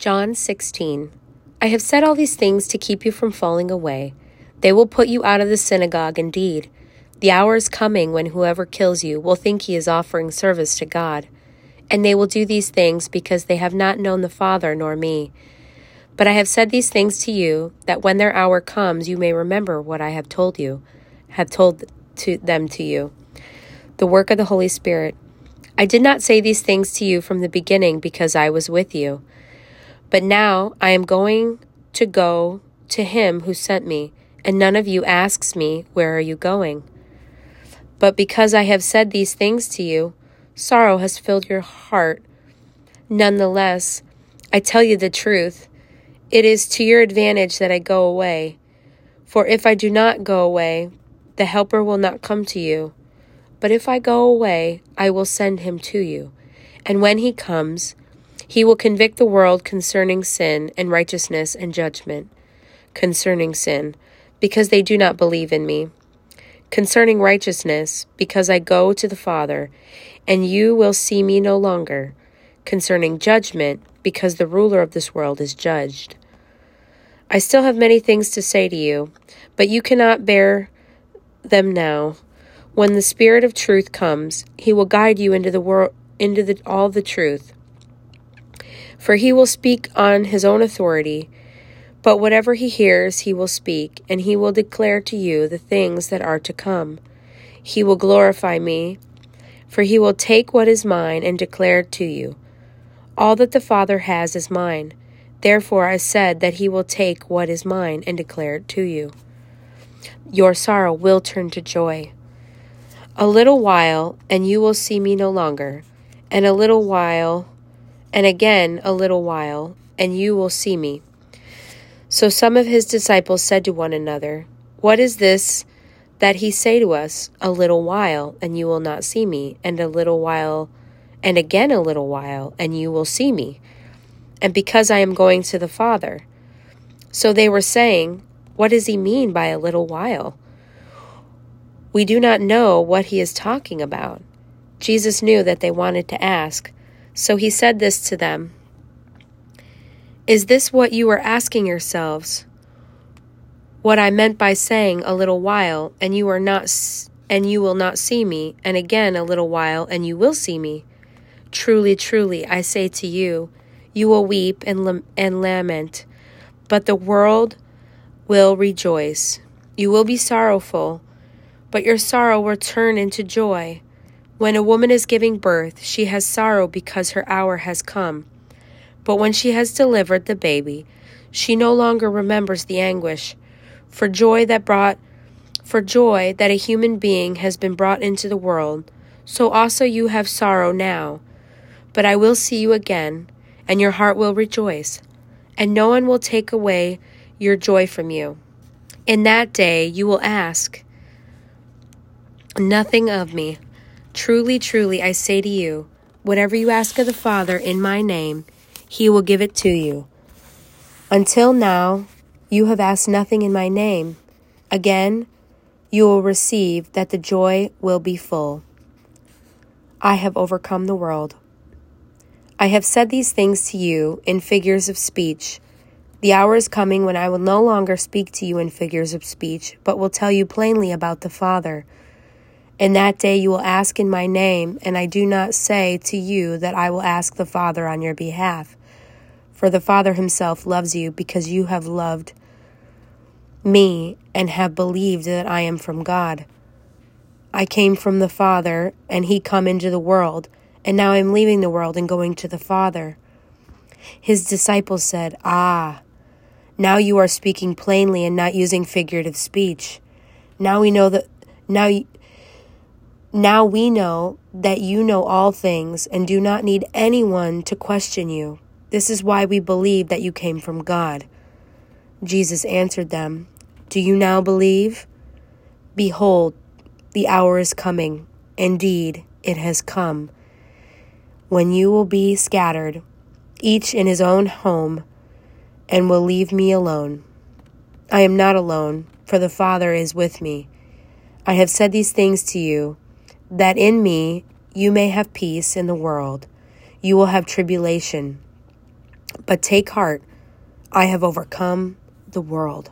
John 16. I have said all these things to keep you from falling away. They will put you out of the synagogue indeed. The hour is coming when whoever kills you will think he is offering service to God. And they will do these things because they have not known the Father nor me. But I have said these things to you, that when their hour comes, you may remember what I have told you, have told to them to you. The work of the Holy Spirit. I did not say these things to you from the beginning because I was with you. But now I am going to go to him who sent me, and none of you asks me, Where are you going? But because I have said these things to you, sorrow has filled your heart. Nonetheless, I tell you the truth. It is to your advantage that I go away. For if I do not go away, the Helper will not come to you. But if I go away, I will send him to you. And when he comes, he will convict the world concerning sin and righteousness and judgment. Concerning sin, because they do not believe in me. Concerning righteousness, because I go to the Father, and you will see me no longer. Concerning judgment, because the ruler of this world is judged. I still have many things to say to you, but you cannot bear them now. When the Spirit of truth comes, he will guide you into the world into the, all the truth. For he will speak on his own authority, but whatever he hears, he will speak, and he will declare to you the things that are to come. He will glorify me, for he will take what is mine and declare it to you. All that the Father has is mine. Therefore I said that he will take what is mine and declare it to you. Your sorrow will turn to joy. A little while, and you will see me no longer, and a little while, and again a little while, and you will see me. So some of his disciples said to one another, What is this that he say to us, A little while, and you will not see me, and a little while, and again a little while, and you will see me? And because I am going to the Father. So they were saying, What does he mean by a little while? We do not know what he is talking about. Jesus knew that they wanted to ask. So he said this to them Is this what you are asking yourselves? What I meant by saying a little while, and you are not, and you will not see me, and again a little while, and you will see me. Truly, truly, I say to you, you will weep and, and lament, but the world will rejoice. You will be sorrowful, but your sorrow will turn into joy. When a woman is giving birth, she has sorrow because her hour has come. But when she has delivered the baby, she no longer remembers the anguish for joy that brought for joy that a human being has been brought into the world. So also you have sorrow now, but I will see you again, and your heart will rejoice, and no one will take away your joy from you. In that day you will ask nothing of me. Truly, truly, I say to you, whatever you ask of the Father in my name, he will give it to you. Until now, you have asked nothing in my name. Again, you will receive that the joy will be full. I have overcome the world. I have said these things to you in figures of speech. The hour is coming when I will no longer speak to you in figures of speech, but will tell you plainly about the Father. In that day you will ask in my name, and I do not say to you that I will ask the Father on your behalf. For the Father himself loves you because you have loved me and have believed that I am from God. I came from the Father, and he come into the world, and now I am leaving the world and going to the Father. His disciples said, Ah, now you are speaking plainly and not using figurative speech. Now we know that now now we know that you know all things and do not need anyone to question you. This is why we believe that you came from God. Jesus answered them, Do you now believe? Behold, the hour is coming. Indeed, it has come. When you will be scattered, each in his own home, and will leave me alone. I am not alone, for the Father is with me. I have said these things to you that in me you may have peace in the world. You will have tribulation, But take heart, I have overcome the world.